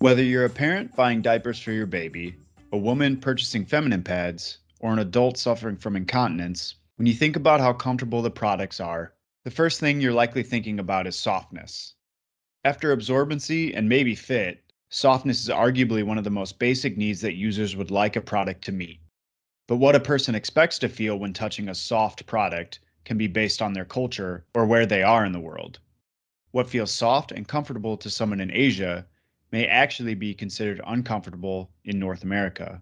Whether you're a parent buying diapers for your baby, a woman purchasing feminine pads, or an adult suffering from incontinence, when you think about how comfortable the products are, the first thing you're likely thinking about is softness. After absorbency and maybe fit, softness is arguably one of the most basic needs that users would like a product to meet. But what a person expects to feel when touching a soft product can be based on their culture or where they are in the world. What feels soft and comfortable to someone in Asia may actually be considered uncomfortable in North America.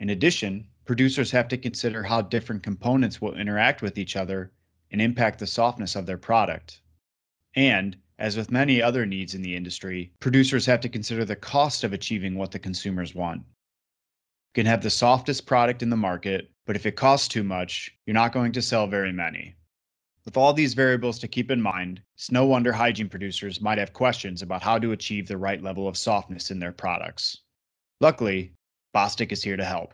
In addition, producers have to consider how different components will interact with each other and impact the softness of their product. And, as with many other needs in the industry, producers have to consider the cost of achieving what the consumers want. You can have the softest product in the market, but if it costs too much, you're not going to sell very many. With all these variables to keep in mind, it's no wonder hygiene producers might have questions about how to achieve the right level of softness in their products. Luckily, Bostik is here to help.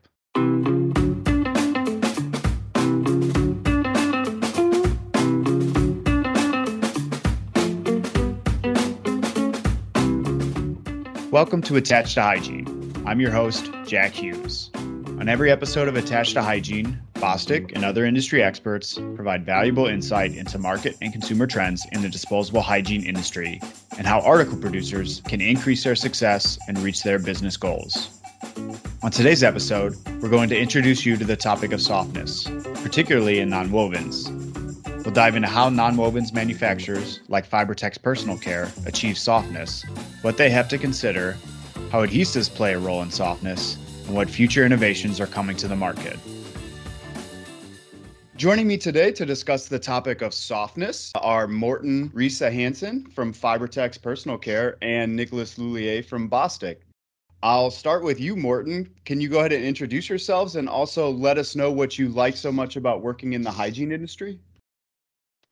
Welcome to Attached to Hygiene. I'm your host, Jack Hughes. On every episode of Attached to Hygiene, Bostik and other industry experts provide valuable insight into market and consumer trends in the disposable hygiene industry and how article producers can increase their success and reach their business goals. On today's episode, we're going to introduce you to the topic of softness, particularly in nonwovens. We'll dive into how nonwovens manufacturers, like Fibertex Personal Care, achieve softness, what they have to consider, how adhesives play a role in softness, and what future innovations are coming to the market. Joining me today to discuss the topic of softness are Morten Risa Hansen from Fibertex Personal Care and Nicholas Lullier from Bostik. I'll start with you, Morten. Can you go ahead and introduce yourselves and also let us know what you like so much about working in the hygiene industry?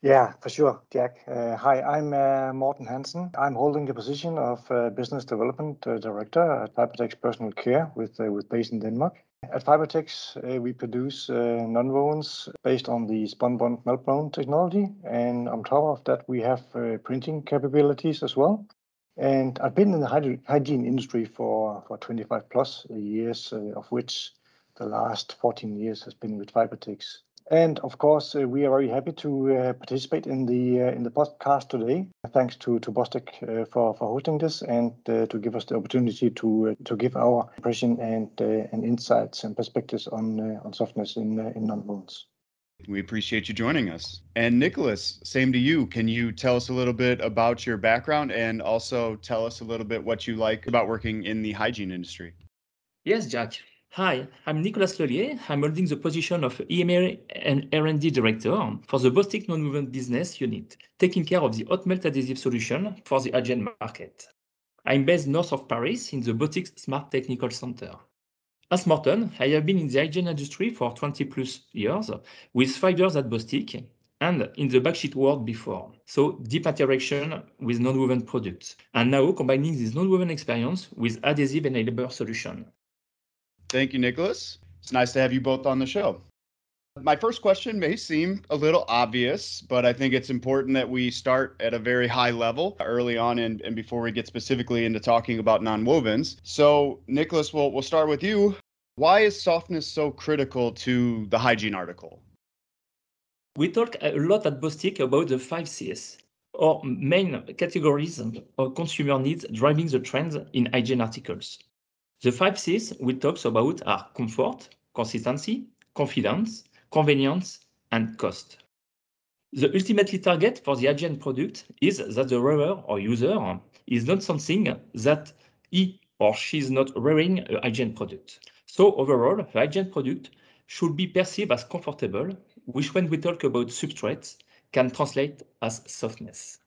Yeah, for sure, Jack. Uh, hi, I'm uh, Morten Hansen. I'm holding the position of uh, Business Development uh, Director at Fibertex Personal Care with, uh, with base in Denmark. At Fibertex, uh, we produce nonwovens based on the spunbond meltblown technology. And on top of that, we have printing capabilities as well. And I've been in the hygiene industry for, for 25 plus years, of which the last 14 years has been with Fibertex. And of course, uh, we are very happy to uh, participate in the uh, in the podcast today. Thanks to to Bostik uh, for for hosting this and uh, to give us the opportunity to uh, to give our impression and and insights and perspectives on on softness in in nonwovens. We appreciate you joining us. And Nicholas, same to you. Can you tell us a little bit about your background and also tell us a little bit what you like about working in the hygiene industry? Yes, Jack. Hi, I'm Nicolas Lellier. I'm holding the position of EMEA and R&D Director for the Bostik Nonwoven Business Unit, taking care of the hot melt adhesive solution for the hygiene market. I'm based north of Paris in the Bostik Smart Technical Center. As Morten, I have been in the hygiene industry for 20 plus years, with five years at Bostik and in the backsheet world before. So deep interaction with non-woven products. And now combining this non-woven experience with adhesive and enabler solution. Thank you, Nicholas. It's nice to have you both on the show. My first question may seem a little obvious, but I think it's important that we start at a very high level early on and, and before we get specifically into talking about nonwovens. So, Nicholas, we'll, we'll start with you. Why is softness so critical to the hygiene article? We talk a lot at Bostik about the five C's, or main categories of consumer needs driving the trends in hygiene articles. The five C's we talked about are comfort, consistency, confidence, convenience, and cost. The ultimate target for the hygiene product is that the wearer or user is not something that he or she is not wearing a hygiene product. So overall, the hygiene product should be perceived as comfortable, which when we talk about substrates can translate as softness.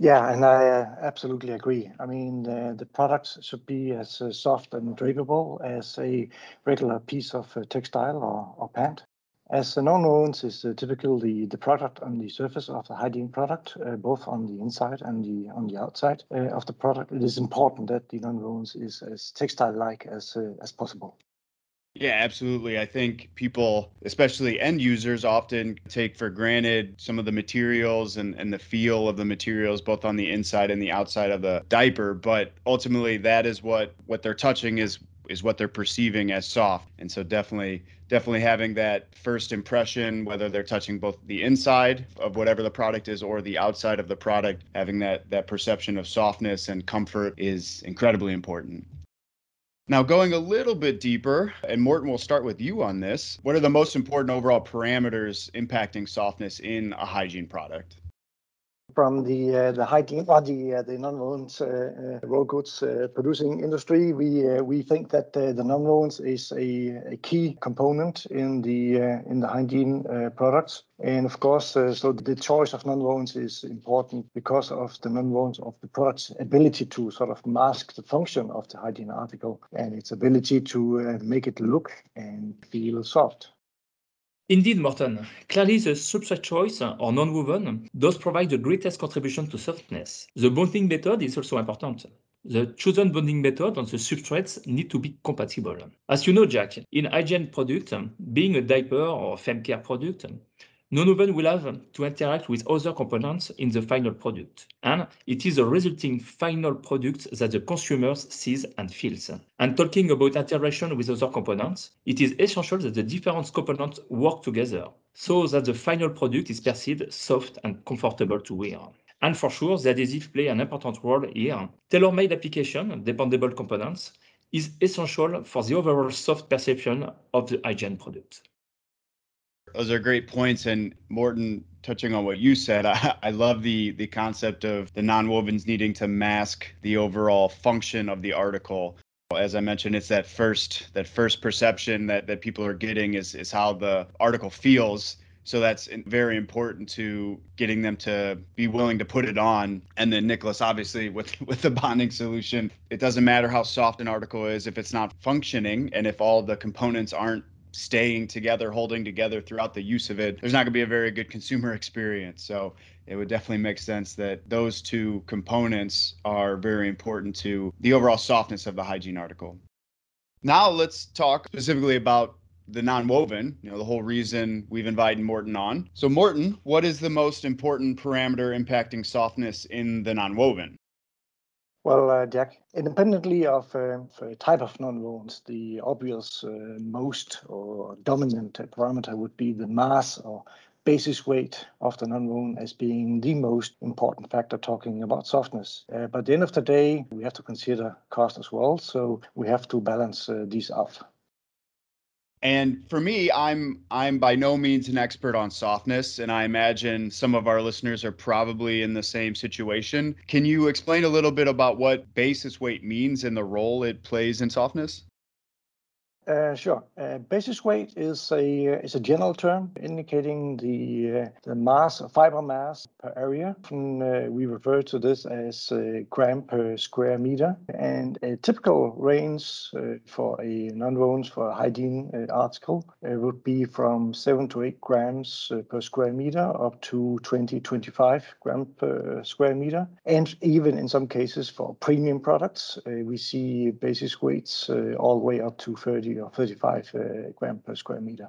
Yeah, and I uh, absolutely agree. I mean, uh, the products should be as uh, soft and drapable as a regular piece of uh, textile or, or pant. As the nonwovens is uh, typically the product on the surface of the hygiene product, uh, both on the inside and the on the outside of the product, it is important that the nonwovens is as textile-like as as possible. Yeah, absolutely. I think people, especially end users, often take for granted some of the materials and, and the feel of the materials, both on the inside and the outside of the diaper. But ultimately, that is what what they're touching is is what they're perceiving as soft. And so definitely definitely having that first impression whether they're touching both the inside of whatever the product is or the outside of the product having that that perception of softness and comfort is incredibly important. Now, going a little bit deeper, and Morten, we'll start with you on this. What are the most important overall parameters impacting softness in a hygiene product? From the uh, the hygiene or the uh, the nonwovens uh, raw goods producing industry, we we think that the nonwovens is a, a key component in the in the hygiene products. And of course, uh, so the choice of nonwovens is important because of the nonwovens of the product's ability to sort of mask the function of the hygiene article and its ability to uh, make it look and feel soft. Indeed, Morten, clearly the substrate choice or non-woven does provide the greatest contribution to softness. The bonding method is also important. The chosen bonding method and the substrates need to be compatible. As you know, Jack, in hygiene product, being a diaper or fem care product, Nonwoven will have to interact with other components in the final product, and it is the resulting final product that the consumer sees and feels. And talking about interaction with other components, it is essential that the different components work together so that the final product is perceived soft and comfortable to wear. And for sure, the adhesive play an important role here. Tailor-made application, dependable components, is essential for the overall soft perception of the hygiene product. Those are great points. And Morten, touching on what you said, I, I love the the concept of the non-wovens needing to mask the overall function of the article. As I mentioned, it's that first that first perception that that people are getting is is how the article feels. So that's very important to getting them to be willing to put it on. And then Nicholas, obviously, with with the bonding solution, it doesn't matter how soft an article is if it's not functioning and if all the components aren't staying together, holding together throughout the use of it, there's not going to be a very good consumer experience. So it would definitely make sense that those two components are very important to the overall softness of the hygiene article. Now let's talk specifically about the non-woven, you know, the whole reason we've invited Morten on. So Morten, what is the most important parameter impacting softness in the non-woven? Well, uh, Jack, independently of uh, type of nonwovens, the obvious uh, most or dominant parameter would be the mass or basis weight of the nonwoven as being the most important factor talking about softness. Uh, but at the end of the day, we have to consider cost as well. So we have to balance uh, these out. And for me, I'm I'm by no means an expert on softness, and I imagine some of our listeners are probably in the same situation. Can you explain a little bit about what basis weight means and the role it plays in softness? Uh, sure. Uh, basis weight is a uh, is a general term indicating the uh, the mass fiber mass per area. Often, uh, we refer to this as gram per square meter. And a typical range for a nonwovens for a hygiene article would be from seven to eight grams per square meter up to 20 25 grams per square meter. And even in some cases for premium products, we see basis weights all the way up to 30 or 35 uh, gram per square meter.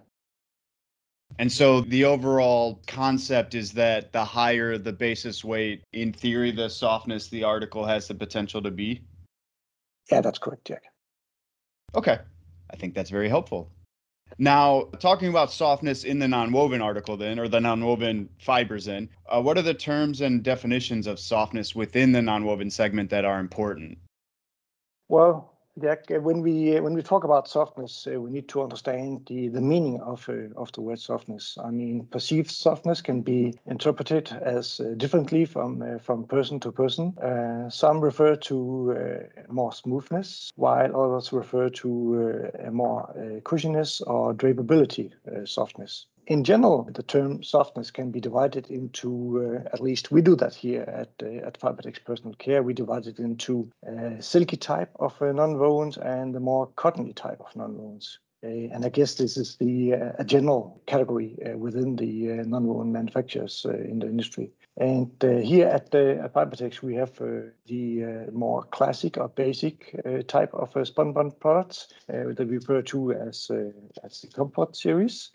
And so the overall concept is that the higher the basis weight, in theory, the softness the article has the potential to be? Yeah, that's correct, Jack. Okay. I think that's very helpful. Now, talking about softness in the nonwoven article, then, or the nonwoven fibers, in, uh, what are the terms and definitions of softness within the nonwoven segment that are important? Well, Jack, when we when we talk about softness, uh, we need to understand the the meaning of uh, of the word softness. I mean, perceived softness can be interpreted as uh, differently from uh, from person to person. Uh, some refer to uh, more smoothness, while others refer to a more cushiness or drapability softness in general, the term softness can be divided into, uh, at least we do that here at, uh, at Fibertex Personal Care, we divide it into a silky type of uh, nonwovens and the more cottony type of nonwovens. and I guess this is the a general category within the non-woven manufacturers in the industry. And uh, here at, uh, at Fibertex, we have uh, the more classic or basic type of spunbond products that we refer to as, as the Comfort series.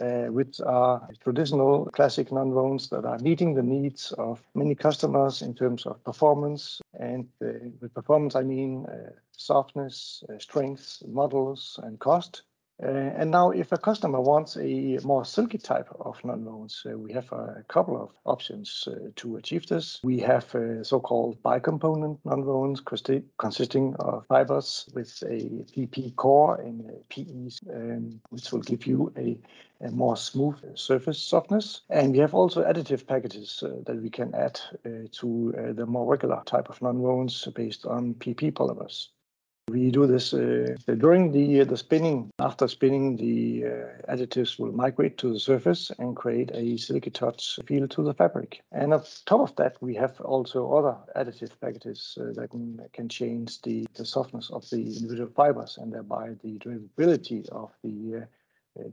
Uh, which are traditional classic nonwovens that are meeting the needs of many customers in terms of performance. And uh, with performance, I mean uh, softness, strength, models, and cost. Uh, and now if a customer wants a more silky type of nonwovens, uh, we have a couple of options uh, to achieve this. We have so-called bicomponent nonwovens consisting of fibers with a PP core and a PE, um, which will give you a, a, more smooth surface softness. And we have also additive packages uh, that we can add uh, to uh, the more regular type of nonwovens based on PP polymers. We do this uh, during the uh, the spinning. After spinning, the uh, additives will migrate to the surface and create a silky touch feel to the fabric. And on top of that, we have also other additive packages uh, that can, can change the, the softness of the individual fibers and thereby the durability of the uh,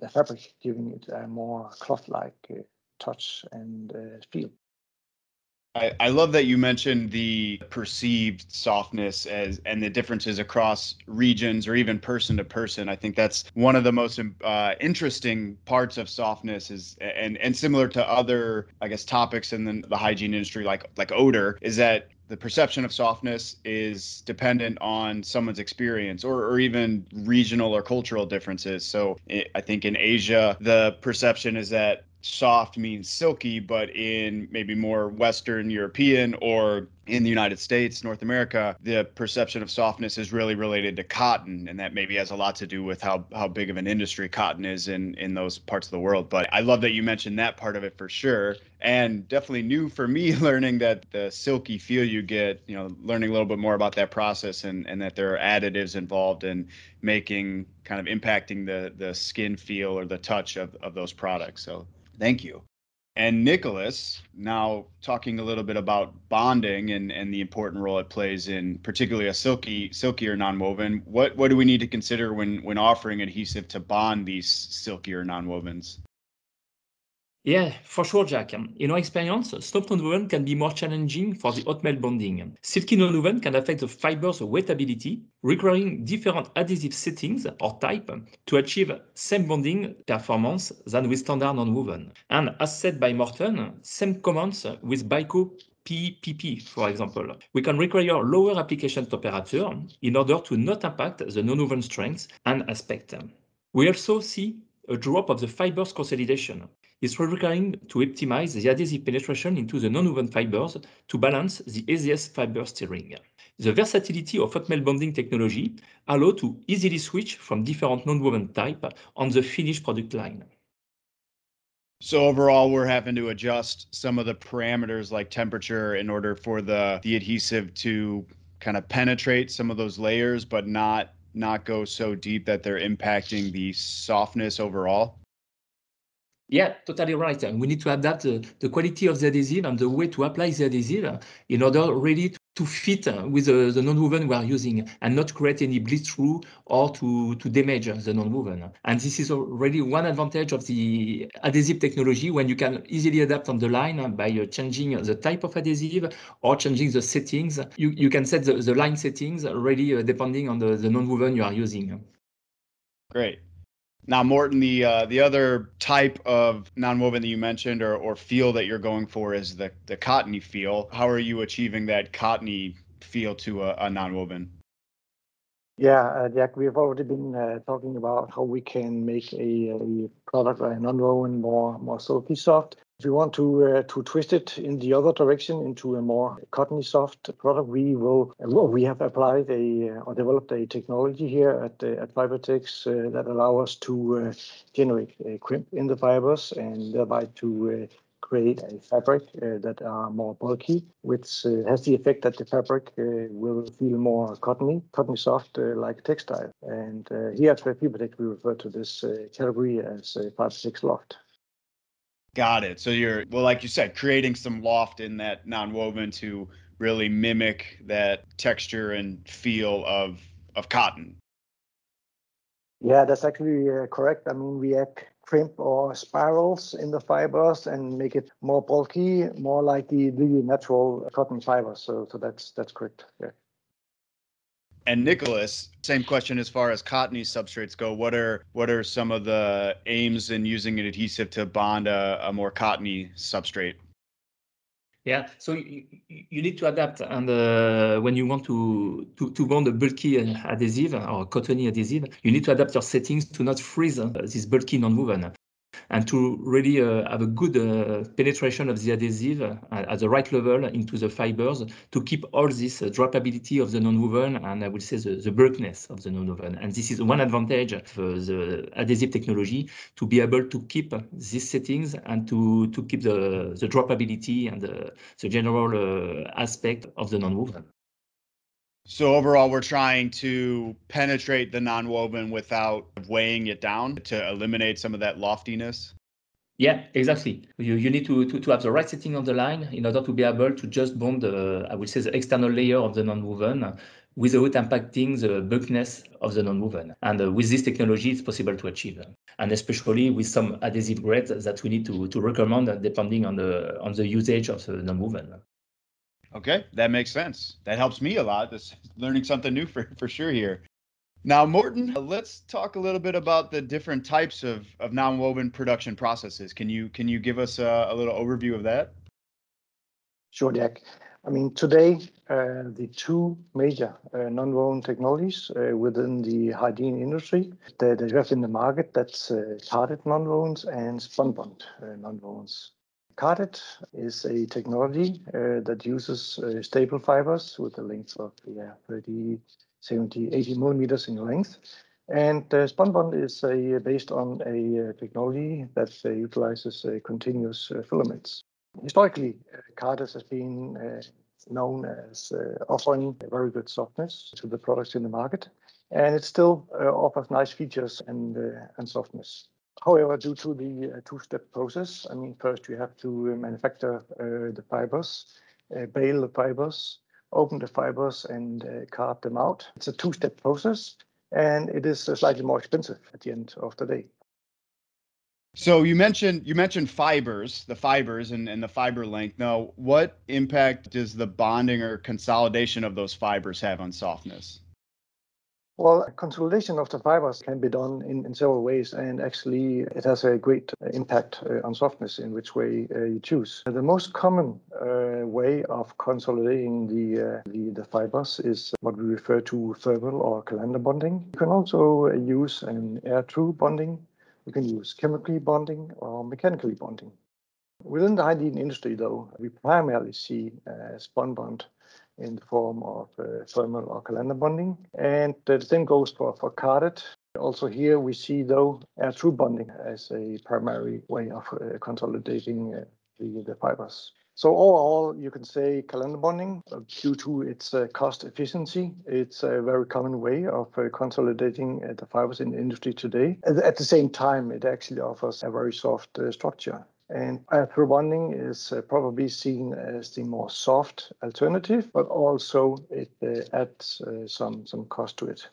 the fabric, giving it a more cloth-like uh, touch and feel. I, I love that you mentioned the perceived softness as and the differences across regions or even person to person. I think that's one of the most uh, interesting parts of softness is and and similar to other I guess topics in the, the hygiene industry like like odor is that the perception of softness is dependent on someone's experience or, or even regional or cultural differences. So I think in Asia, the perception is that soft means silky, but in maybe more Western European or in the United States, North America, the perception of softness is really related to cotton, and that maybe has a lot to do with how how big of an industry cotton is in in those parts of the world. But I love that you mentioned that part of it for sure, and definitely new for me learning that the silky feel you get, you know, learning a little bit more about that process and and that there are additives involved in making kind of impacting the the skin feel or the touch of of those products. So Thank you. And Nicholas, now talking a little bit about bonding and, and the important role it plays in particularly a silky, silkier nonwoven. What what do we need to consider when when offering adhesive to bond these silky silkier nonwovens? Yeah, for sure, Jack. Um, in our experience, uh, soft nonwoven can be more challenging for the hot melt bonding. Um, Silky nonwoven can affect the fiber's wettability, requiring different adhesive settings or type um, to achieve same bonding performance than with standard nonwoven. And as said by Morten, same comments uh, with Bico PPP, for example. We can require lower application temperature in order to not impact the nonwoven strength and aspect. We also see a drop of the fibers consolidation is requiring to optimize the adhesive penetration into the non-woven fibers to balance the easiest fiber steering. The versatility of hot melt bonding technology allow to easily switch from different non-woven type on the finished product line. So overall, we're having to adjust some of the parameters like temperature in order for the the adhesive to kind of penetrate some of those layers, but not not go so deep that they're impacting the softness overall. Yeah, totally right. And we need to adapt the, the quality of the adhesive and the way to apply the adhesive in order really to, to fit uh, with the, the non-woven we are using and not create any bleed through or to, to damage the non-woven. And this is already one advantage of the adhesive technology when you can easily adapt on the line by uh, changing the type of adhesive or changing the settings. You, you can set the, the line settings really uh, depending on the, the non-woven you are using. Great. Now, Morten, the uh, the other type of nonwoven that you mentioned or, or feel that you're going for is the the cottony feel. How are you achieving that cottony feel to a, a nonwoven? Yeah, uh, Jack, we have already been uh, talking about how we can make a, a product like nonwoven more more silky soft. If we want to uh, to twist it in the other direction into a more cottony soft product, we will we have applied a uh, or developed a technology here at uh, at Fibertex uh, that allow us to uh, generate a crimp in the fibers and thereby to uh, create a fabric that are more bulky, which has the effect that the fabric will feel more cottony, cottony soft like textile. And here at Fibertex, we refer to this category as Fibertex Loft. Got it. So you're well, like you said, creating some loft in that non-woven to really mimic that texture and feel of of cotton. Yeah, that's actually uh, correct. I mean, we add crimp or spirals in the fibers and make it more bulky, more like the, the natural cotton fibers. So, so that's that's correct. Yeah. And Nicholas, same question as far as cottony substrates go. What are what are some of the aims in using an adhesive to bond a, a more cottony substrate? Yeah, so you, you need to adapt, and uh, when you want to, to, to bond a bulky adhesive or cottony adhesive, you need to adapt your settings to not freeze uh, this bulky non-woven and to really uh, have a good uh, penetration of the adhesive uh, at the right level into the fibers to keep all this drapability of the non-woven and I will say the, the bulkiness of the non-woven. And this is one advantage of the adhesive technology to be able to keep these settings and to, to keep the, the drapability and the, the general aspect of the non-woven. So overall, we're trying to penetrate the non-woven without weighing it down to eliminate some of that loftiness. Yeah, exactly. You, you need to, to, to have the right setting on the line in order to be able to just bond the, I would say, the external layer of the non-woven without impacting the bulkiness of the non-woven. And uh, with this technology, it's possible to achieve. And especially with some adhesive grades that we need to, to recommend depending on the on the usage of the non-woven. Okay, that makes sense. That helps me a lot. This learning something new for for sure here. Now, Morten, let's talk a little bit about the different types of, of non-woven production processes. Can you can you give us a, a little overview of that? Sure, Jack. I mean, today uh, the two major uh, non-woven technologies uh, within the hygiene industry that, you have in the market that's uh, carded non-wovens and spunbond uh, non-wovens. Carded is a technology uh, that uses uh, staple fibers with a length of yeah, 30, 70, 80 millimeters in length. And uh, spunbond is a, based on a uh, technology that uh, utilizes uh, continuous filaments. Historically, carded has been known as offering very good softness to the products in the market, and it still offers nice features and, and softness. However, due to the uh, two-step process, I mean, first you have to uh, manufacture uh, the fibers, bale the fibers, open the fibers, and carve them out. It's a two-step process, and it is slightly more expensive at the end of the day. So you mentioned you mentioned fibers, the fibers and, and the fiber length. Now, what impact does the bonding or consolidation of those fibers have on softness? Well, consolidation of the fibers can be done in, in several ways, and actually, it has a great impact uh, on softness in which way uh, you choose. The most common uh, way of consolidating the, uh, the, the fibers is what we refer to thermal or calender bonding. You can also use an air-through bonding. You can use chemically bonding or mechanically bonding. Within the hygiene industry, though, we primarily see uh, spunbond in the form of uh, thermal or calender bonding. And the same goes for, for carded. Also here we see though air-through bonding as a primary way of uh, consolidating uh, the, the fibers. So overall, you can say calender bonding, uh, due to its uh, cost efficiency, it's a very common way of uh, consolidating uh, the fibers in the industry today. At, at, the same time, it actually offers a very soft uh, structure. And air-through bonding is uh, probably seen as the more soft alternative, but also it uh, adds uh, some some cost to it.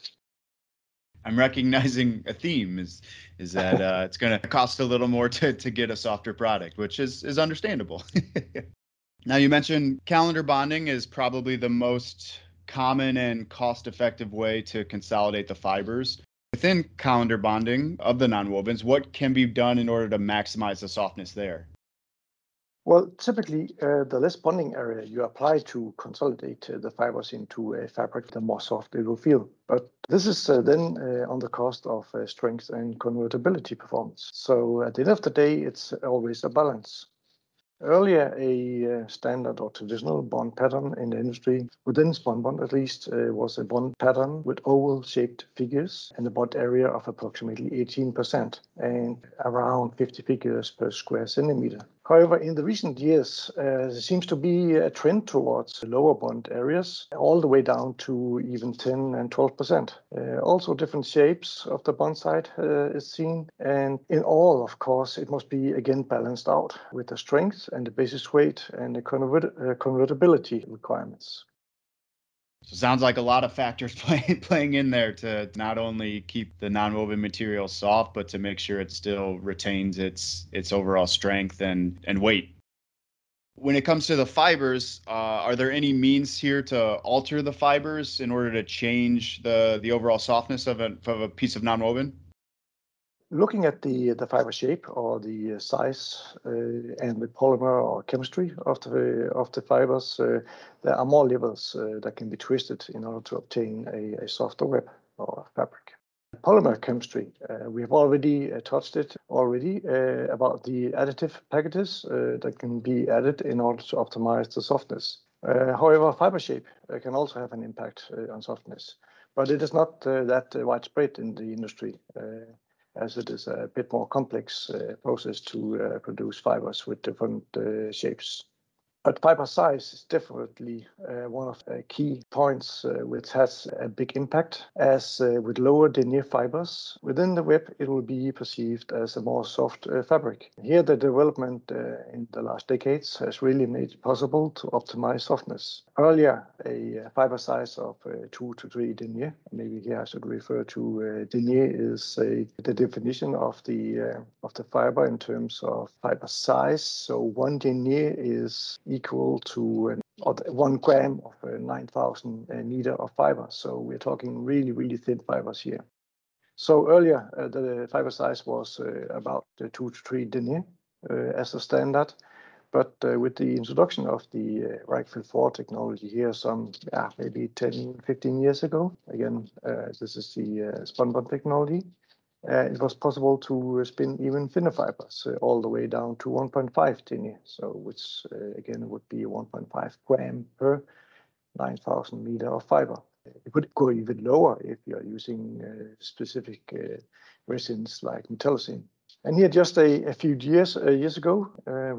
I'm recognizing a theme is is that uh, it's going to cost a little more to to get a softer product, which is is understandable. now you mentioned calender bonding is probably the most common and cost-effective way to consolidate the fibers. Within calender bonding of the nonwovens, what can be done in order to maximize the softness there? Well, typically, uh, the less bonding area you apply to consolidate uh, the fibers into a fabric, the more soft it will feel. But this is uh, then uh, on the cost of uh, strength and convertibility performance. So at the end of the day, it's always a balance. Earlier, a uh, standard or traditional bond pattern in the industry, within spunbond at least, uh, was a bond pattern with oval-shaped figures and a bond area of approximately 18% and around 50 figures per square centimeter. However, in the recent years, uh, there seems to be a trend towards lower bond areas, all the way down to even 10 and 12%. Uh, also, different shapes of the bond side uh, is seen. And in all, of course, it must be again balanced out with the strength and the basis weight and the convert- uh, convertibility requirements. So sounds like a lot of factors play, playing in there to not only keep the nonwoven material soft, but to make sure it still retains its its overall strength and and weight. When it comes to the fibers, uh, are there any means here to alter the fibers in order to change the the overall softness of a, of a piece of nonwoven? Looking at the the fiber shape or the uh, size uh, and the polymer or chemistry of the of the fibers, uh, there are more levels uh, that can be twisted in order to obtain a, a softer web or fabric. Polymer chemistry, uh, we have already uh, touched it already about the additive packages that can be added in order to optimize the softness. however, fiber shape can also have an impact on softness, but it is not that widespread in the industry as it is a bit more complex uh, process to uh, produce fibers with different uh, shapes. But fiber size is definitely uh, one of the key points uh, which has a big impact. As uh, with lower denier fibers within the web, it will be perceived as a more soft uh, fabric. Here, the development uh, in the last decades has really made it possible to optimize softness. Earlier, a uh, fiber size of two to three denier, maybe here I should refer to denier is the definition of the of the fiber in terms of fiber size. So one denier is equal to one gram of uh, 9,000 uh, meter of fiber. So we're talking really, really thin fibers here. So earlier, uh, the fiber size was about two to three denier as a standard. But uh, with the introduction of the uh, Reicofil 4 technology here, some yeah, maybe 10, 15 years ago, again, uh, this is the uh, spunbond technology, uh, it was possible to spin even thinner fibers uh, all the way down to 1.5 denier, so which uh, again would be 1.5 gram per 9,000 meter of fiber. It could go even lower if you are using uh, specific uh, resins like metallocene. And here, just a, a few years uh, years ago, uh,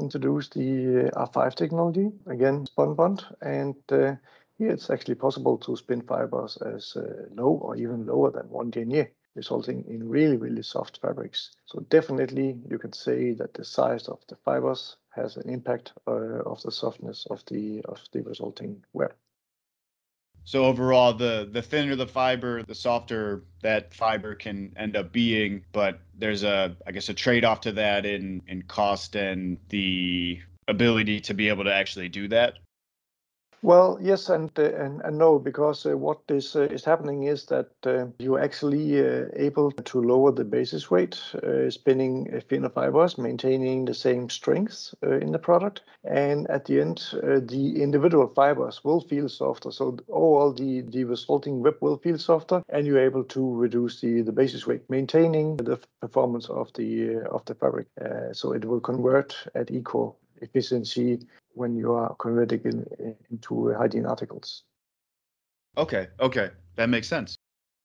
introduced the R5 technology, again spun bond, and here it's actually possible to spin fibers as low or even lower than one denier resulting in really, really soft fabrics. So definitely you can say that the size of the fibers has an impact uh, of the softness of the of the resulting web. So overall, the the thinner the fiber, the softer that fiber can end up being. But there's a, I guess, a trade-off to that in in cost and the ability to be able to actually do that. Well, yes and uh, and, and no, because uh, what is uh, is happening is that uh, you're actually uh, able to lower the basis weight, uh, spinning thinner fibers, maintaining the same strength in the product, and at the end, the individual fibers will feel softer. So overall, the the resulting web will feel softer, and you're able to reduce the the basis weight, maintaining the performance of the of the fabric. so it will convert at equal efficiency when you are converting in, into hygiene articles. Okay, okay, that makes sense.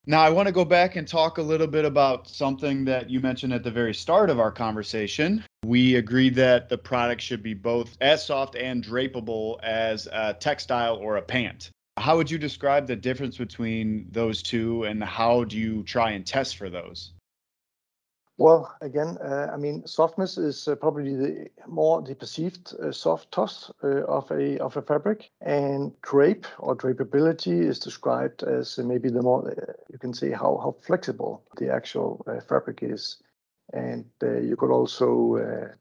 Now, I want to go back and talk a little bit about something that you mentioned at the very start of our conversation. We agreed that the product should be both as soft and drapable as a textile or a pant. How would you describe the difference between those two, and how do you try and test for those? Well, again, uh, I mean, softness is uh, probably the more the perceived uh, soft toss uh, of a of a fabric, and drape or drapability is described as maybe the more uh, you can say how how flexible the actual uh, fabric is, and you could also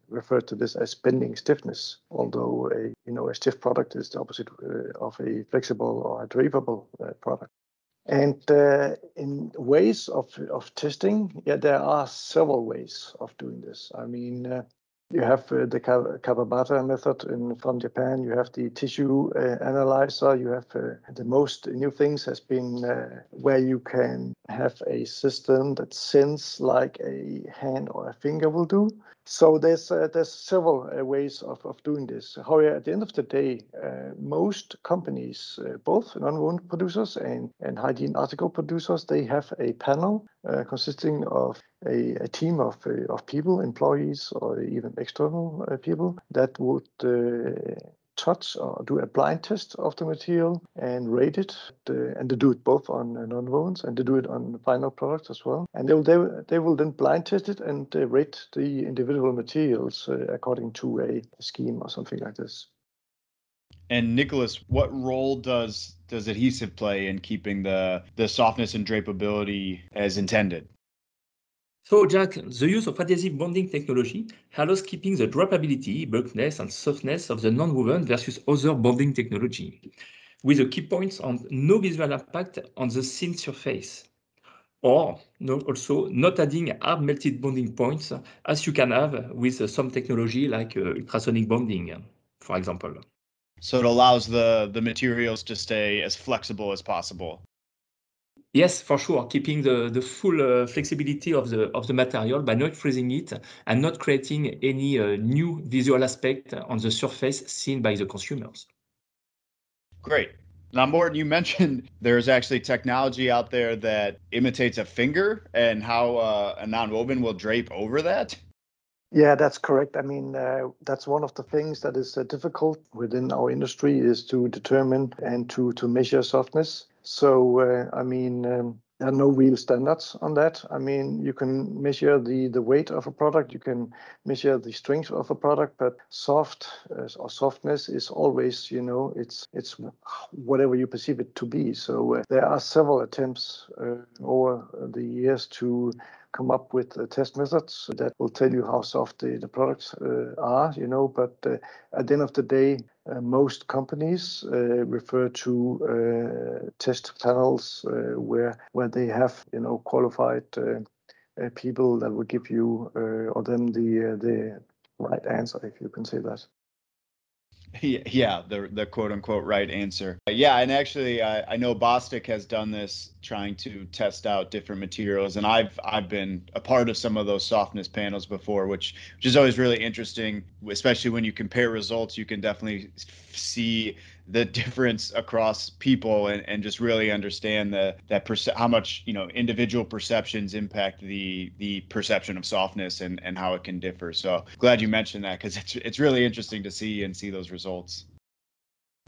refer to this as bending stiffness. Although a you know a stiff product is the opposite of a flexible or a drapable product. And uh, in ways of, of testing, yeah, there are several ways of doing this. I mean, uh, you have uh, the Kawabata method in, from Japan. You have the tissue uh, analyzer. You have uh, the most new things has been uh, where you can have a system that sends like a hand or a finger will do. So there's uh, there's several uh, ways of, of doing this. However, at the end of the day, most companies, both non-wound producers and, and hygiene article producers, they have a panel consisting of a, a team of, uh, of people, employees, or even external uh, people that would uh, touch or do a blind test of the material and rate it. and they do it both on uh, non-wovens and they do it on final products as well. And they will, they, they will then blind test it and they rate the individual materials uh, according to a scheme or something like this. And Nicholas, what role does does adhesive play in keeping the the softness and drapeability as intended? So, Jack, the use of adhesive bonding technology allows keeping the drapability, bulkiness, and softness of the non-woven versus other bonding technology, with the key points on no visual impact on the thin surface, or no, also not adding hard melted bonding points as you can have with some technology like uh, ultrasonic bonding, for example. So it allows the, the materials to stay as flexible as possible. Yes, for sure, keeping the, the full uh, flexibility of the of the material by not freezing it and not creating any uh, new visual aspect on the surface seen by the consumers. Great. Now, Morten, you mentioned there's actually technology out there that imitates a finger and how uh, a non-woven will drape over that. Yeah, that's correct. I mean, uh, that's one of the things that is uh, difficult within our industry is to determine and to to measure softness. So, uh, I mean, um, there are no real standards on that. I mean, you can measure the the weight of a product, you can measure the strength of a product, but soft uh, or softness is always, you know, it's it's whatever you perceive it to be. So uh, there are several attempts uh, over the years to come up with uh, test methods that will tell you how soft the, the products uh, are, you know, but uh, at the end of the day, uh, most companies refer to test panels where where they have, you know, qualified people that will give you or them the the right answer, if you can say that. Yeah, the the quote unquote right answer. Yeah, and actually, I, I know Bostik has done this, trying to test out different materials, and I've I've been a part of some of those softness panels before, which which is always really interesting, especially when you compare results. You can definitely see the difference across people and, and just really understand the that perce- how much you know individual perceptions impact the the perception of softness and and how it can differ so glad you mentioned that because it's it's really interesting to see and see those results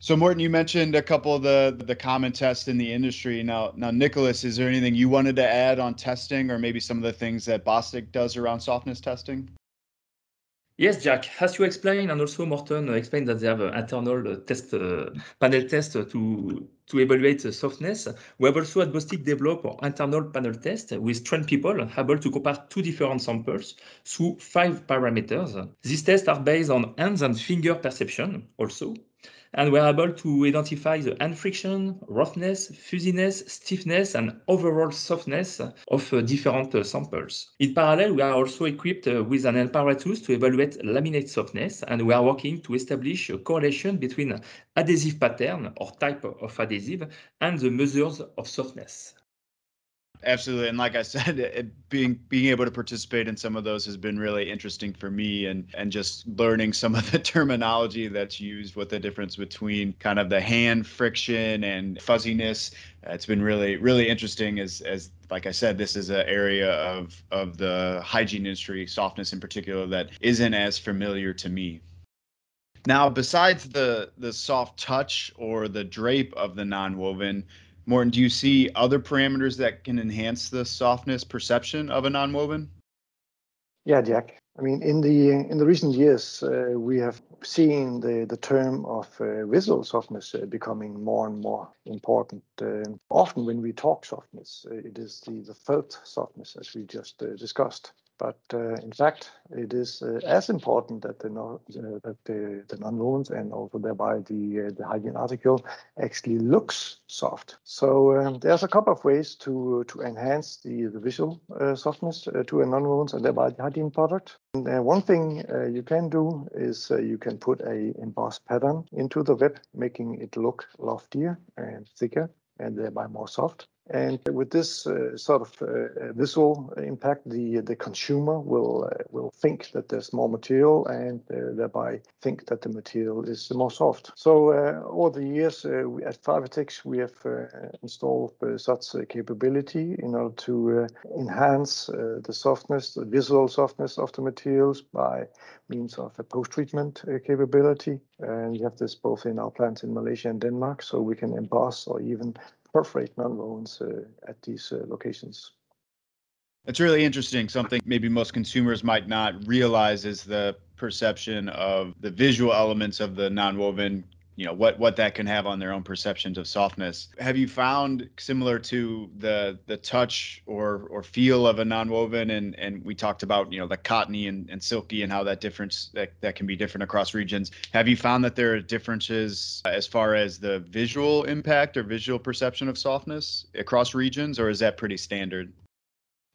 so Morten, you mentioned a couple of the the common tests in the industry. Now, now Nicholas, is there anything you wanted to add on testing, or maybe some of the things that Bostik does around softness testing? Yes, Jack. As you explained, and also Morten explained that they have an internal test uh, panel test to to evaluate the softness. We have also at Bostik developed our internal panel test with trained people able to compare two different samples through five parameters. These tests are based on hands and finger perception also and we're able to identify the hand friction, roughness, fuzziness, stiffness, and overall softness of uh, different uh, samples. In parallel, we are also equipped uh, with an apparatus to evaluate laminate softness, and we are working to establish a correlation between adhesive pattern or type of adhesive and the measures of softness. Absolutely, and like I said, it, being being able to participate in some of those has been really interesting for me, and and just learning some of the terminology that's used, what the difference between kind of the hand friction and fuzziness. It's been really really interesting. As as like I said, this is an area of of the hygiene industry, softness in particular, that isn't as familiar to me. Now, besides the the soft touch or the drape of the nonwoven Morten, do you see other parameters that can enhance the softness perception of a nonwoven? Yeah, Jack. I mean, in the in the recent years, uh, we have seen the the term of uh, visual softness uh, becoming more and more important. Uh, often, when we talk softness, uh, it is the the felt softness, as we just uh, discussed. But uh, in fact, it is uh, as important that the uh, that the, the and also thereby the uh, the hygiene article actually looks soft. So um, there's a couple of ways to to enhance the, the visual uh, softness uh, to a nonwovens and thereby the hygiene product. And, one thing you can do is you can put a embossed pattern into the web, making it look loftier and thicker and thereby more soft. And with this uh, sort of uh, visual impact, the the consumer will uh, will think that there's more material and uh, thereby think that the material is more soft. So uh, over the years, uh, we, at Fibertex, we have installed such a capability in order to enhance the softness, the visual softness of the materials by means of a post-treatment capability. And we have this both in our plants in Malaysia and Denmark, so we can emboss or even perforate nonwovens uh, at these uh, locations. It's really interesting. Something maybe most consumers might not realize is the perception of the visual elements of the nonwoven you know what what that can have on their own perceptions of softness. Have you found similar to the the touch or or feel of a nonwoven and and we talked about you know the cottony and, and silky and how that difference that, that can be different across regions. Have you found that there are differences uh, as far as the visual impact or visual perception of softness across regions, or is that pretty standard?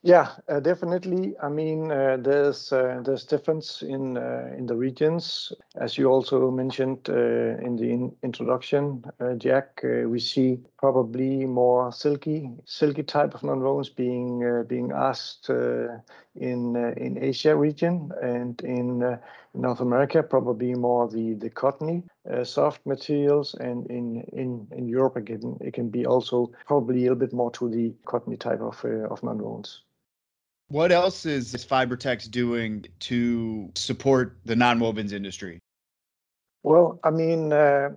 Yeah, uh, definitely. I mean, uh, there's uh, there's difference in uh, in the regions, as you also mentioned uh, in the in introduction, uh, Jack. we see probably more silky silky type of nonwovens being being asked in in Asia region and in North America, probably more the the cottony soft materials, and in in in Europe again, it can be also probably a little bit more to the cottony type of of nonwovens. What else is Fibertex doing to support the nonwovens industry? Well, I mean, uh,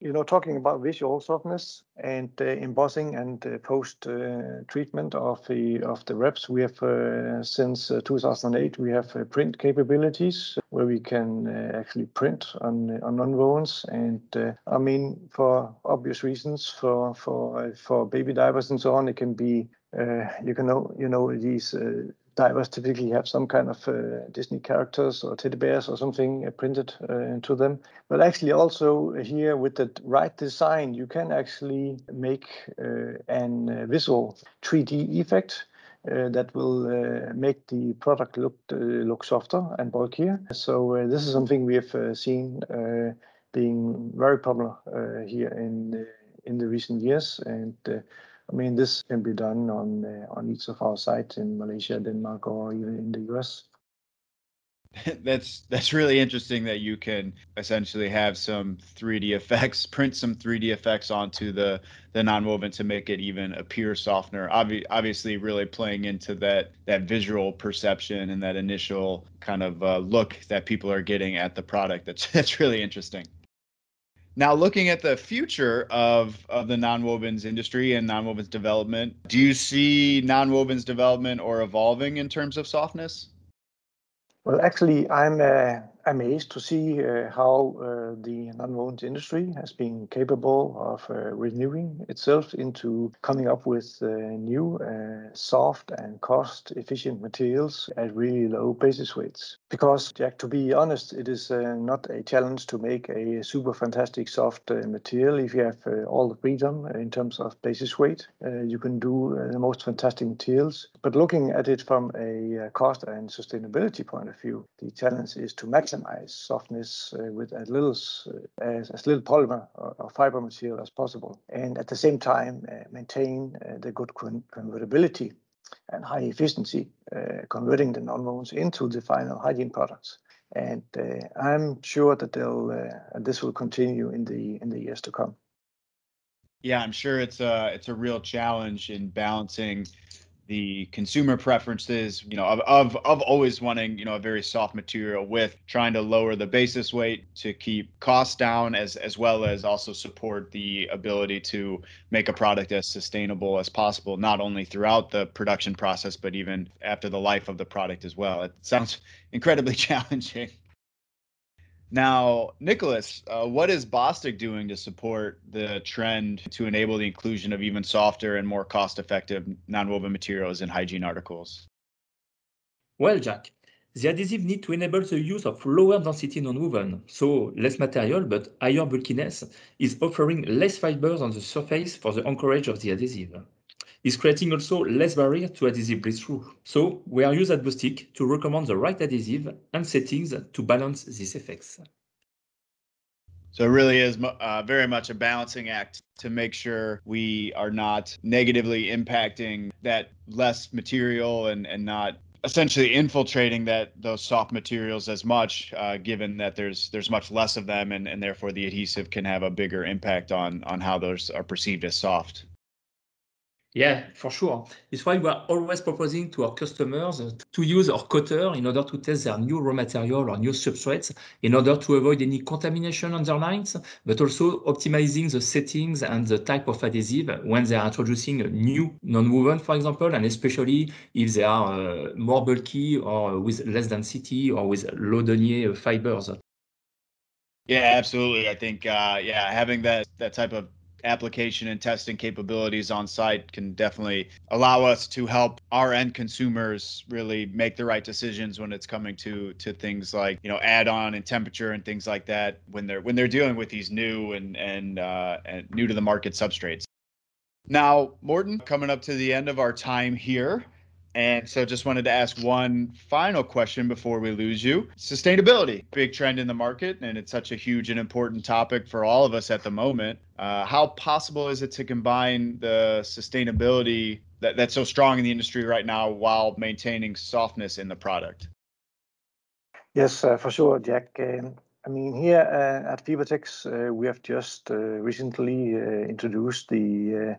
you know, talking about visual softness and uh, embossing and uh, post uh, treatment of the of the reps, we have uh, since uh, 2008 we have print capabilities where we can actually print on on nonwovens. And I mean, for obvious reasons, for for for baby diapers and so on, it can be you can know, you know, these uh, divers typically have some kind of uh, Disney characters or teddy bears or something uh, printed uh, into them. But actually, also here with the right design, you can actually make uh, an visual 3D effect. that will make the product look look softer and bulkier. So this is something we have seen being very popular here in in the recent years, and I mean, this can be done on uh, on each of our sites in Malaysia, Denmark, or even in the US. that's that's really interesting that you can essentially have some 3D effects, print some 3D effects onto the the nonwoven to make it even appear softer. Obvi- obviously, really playing into that that visual perception and that initial kind of uh, look that people are getting at the product. That's that's really interesting. Now, looking at the future of, of the nonwovens industry and nonwovens development, do you see nonwovens development or evolving in terms of softness? Well, actually, I'm uh, amazed to see uh, how uh, the nonwovens industry has been capable of uh, renewing itself into coming up with uh, new, uh, soft, and cost-efficient materials at really low basis weights. Because, Jack, to be honest, it is not a challenge to make a super fantastic soft material if you have all the freedom in terms of basis weight. you can do the most fantastic materials. But looking at it from a cost and sustainability point of view, the challenge is to maximize softness uh, with as little uh, as, as, little polymer or, or, fiber material as possible, and at the same time uh, maintain uh, the good con- convertibility and high efficiency, converting the nonwovens into the final hygiene products. And I'm sure that they'll this will continue in the in the years to come. Yeah, I'm sure it's a it's a real challenge in balancing the consumer preferences, you know, of, of of always wanting, you know, a very soft material with trying to lower the basis weight to keep costs down as as well as also support the ability to make a product as sustainable as possible, not only throughout the production process, but even after the life of the product as well. It sounds incredibly challenging. Now, Nicholas, uh, what is Bostik doing to support the trend to enable the inclusion of even softer and more cost-effective nonwoven materials in hygiene articles? Well, Jack, the adhesive need to enable the use of lower density nonwoven, so less material but higher bulkiness, is offering less fibers on the surface for the anchorage of the adhesive is creating also less barrier to adhesive breakthrough. So we are used at Bostik to recommend the right adhesive and settings to balance these effects. So it really is uh, very much a balancing act to make sure we are not negatively impacting that less material and, and not essentially infiltrating that those soft materials as much, uh, given that there's there's much less of them and, and therefore the adhesive can have a bigger impact on on how those are perceived as soft. Yeah, for sure. It's why we are always proposing to our customers to use our coater in order to test their new raw material or new substrates in order to avoid any contamination on their lines, but also optimizing the settings and the type of adhesive when they are introducing a new non-woven, for example, and especially if they are uh, more bulky or with less density or with low denier fibers. Yeah, absolutely. I think uh, yeah, having that that type of application and testing capabilities on site can definitely allow us to help our end consumers really make the right decisions when it's coming to to things like you know add on and temperature and things like that when they're when they're dealing with these new and and, uh, and new to the market substrates. Now Morten coming up to the end of our time here and so just wanted to ask one final question before we lose you. Sustainability, big trend in the market, and it's such a huge and important topic for all of us at the moment. Uh, how possible is it to combine the sustainability that, that's so strong in the industry right now while maintaining softness in the product? Yes, uh, for sure, Jack. Um, I mean, here uh, at Fibertex, uh, we have just uh, recently uh, introduced the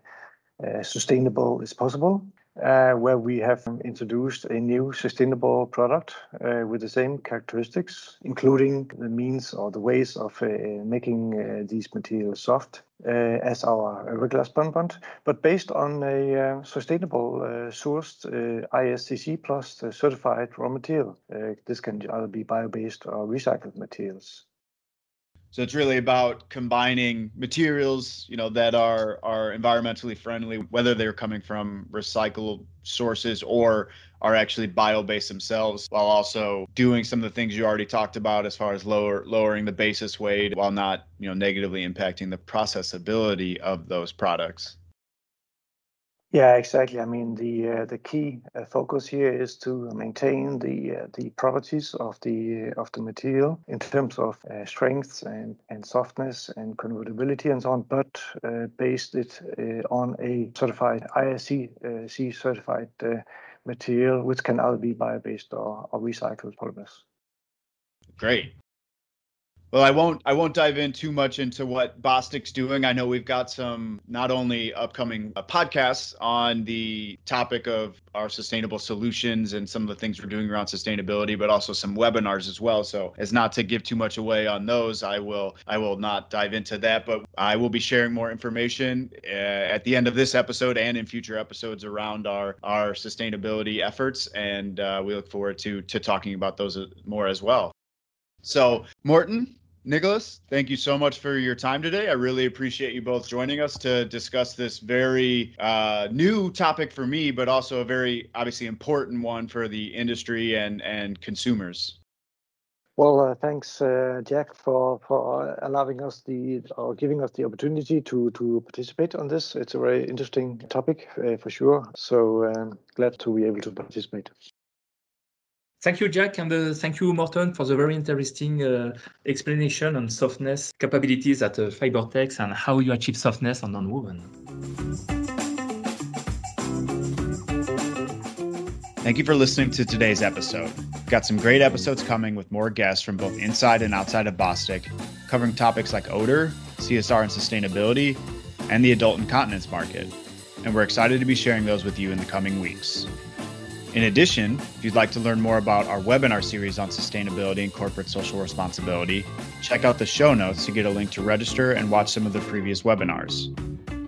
Sustainable is Possible where we have introduced a new sustainable product uh, with the same characteristics, including the means or the ways of uh, making uh, these materials soft uh, as our regular spun bond, but based on a uh, sustainable sourced ISCC plus certified raw material. this can either be bio-based or recycled materials. So it's really about combining materials, you know, that are are environmentally friendly, whether they're coming from recycled sources or are actually bio-based themselves, while also doing some of the things you already talked about as far as lower lowering the basis weight while not, you know, negatively impacting the processability of those products. Yeah, exactly. I mean, the uh, the key uh, focus here is to maintain the uh, the properties of the of the material in terms of uh, strength and, and softness and convertibility and so on, but uh, based it uh, on a certified ISCC certified material, which can either be bio-based or, or recycled polymers. Great. Well, I won't I won't dive in too much into what Bostik's doing. I know we've got some not only upcoming uh, podcasts on the topic of our sustainable solutions and some of the things we're doing around sustainability, but also some webinars as well. So, as not to give too much away on those, I will I will not dive into that, but I will be sharing more information uh, at the end of this episode and in future episodes around our our sustainability efforts, and uh, we look forward to to talking about those uh, more as well. So, Morten, Nicholas, thank you so much for your time today. I really appreciate you both joining us to discuss this very uh, new topic for me, but also a very obviously important one for the industry and and consumers. Well, uh, thanks, uh, Jack, for for allowing us the or giving us the opportunity to to participate on this. It's a very interesting topic uh, for sure. So um, glad to be able to participate. Thank you, Jack, and uh, thank you, Morten, for the very interesting uh, explanation on softness capabilities at uh, Fibertex and how you achieve softness on non-woven. Thank you for listening to today's episode. We've got some great episodes coming with more guests from both inside and outside of Bostik, covering topics like odor, CSR and sustainability, and the adult incontinence market. And we're excited to be sharing those with you in the coming weeks. In addition, if you'd like to learn more about our webinar series on sustainability and corporate social responsibility, check out the show notes to get a link to register and watch some of the previous webinars.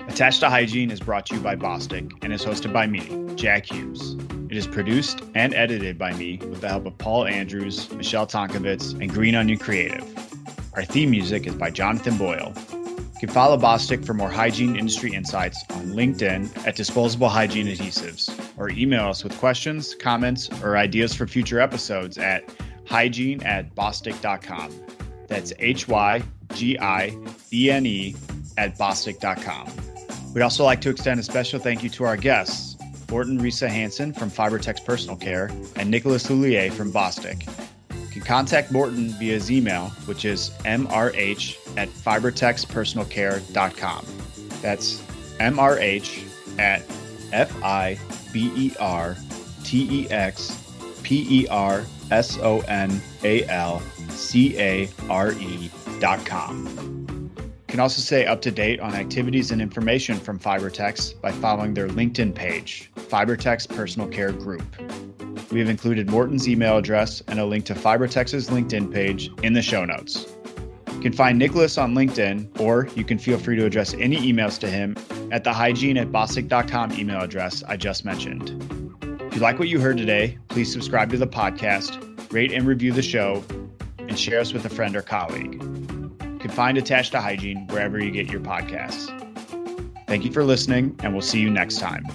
Attached to Hygiene is brought to you by Bostik and is hosted by me, Jack Hughes. It is produced and edited by me with the help of Paul Andrews, Michelle Tonkovitz, and Green Onion Creative. Our theme music is by Jonathan Boyle. You can follow Bostik for more hygiene industry insights on LinkedIn at Disposable Hygiene Adhesives, or email us with questions, comments, or ideas for future episodes at hygiene at bostik.com. That's H Y G I E N E at bostik.com. We'd also like to extend a special thank you to our guests, Morten Risa Hansen from Fibertex Personal Care and Nicholas Houlier from Bostik. Can contact Morten via his email, which is mrh at fibertexpersonalcare.com. That's MRH at F I B E R T E X P E R S O N A L C A R E dot com. You can also stay up to date on activities and information from Fibertex by following their LinkedIn page, Fibertex Personal Care Group. We have included Morten's email address and a link to Fibertex's LinkedIn page in the show notes. You can find Nicholas on LinkedIn, or you can feel free to address any emails to him at the hygiene at bostik.com email address I just mentioned. If you like what you heard today, please subscribe to the podcast, rate and review the show, and share us with a friend or colleague. You can find Attached to Hygiene wherever you get your podcasts. Thank you for listening, and we'll see you next time.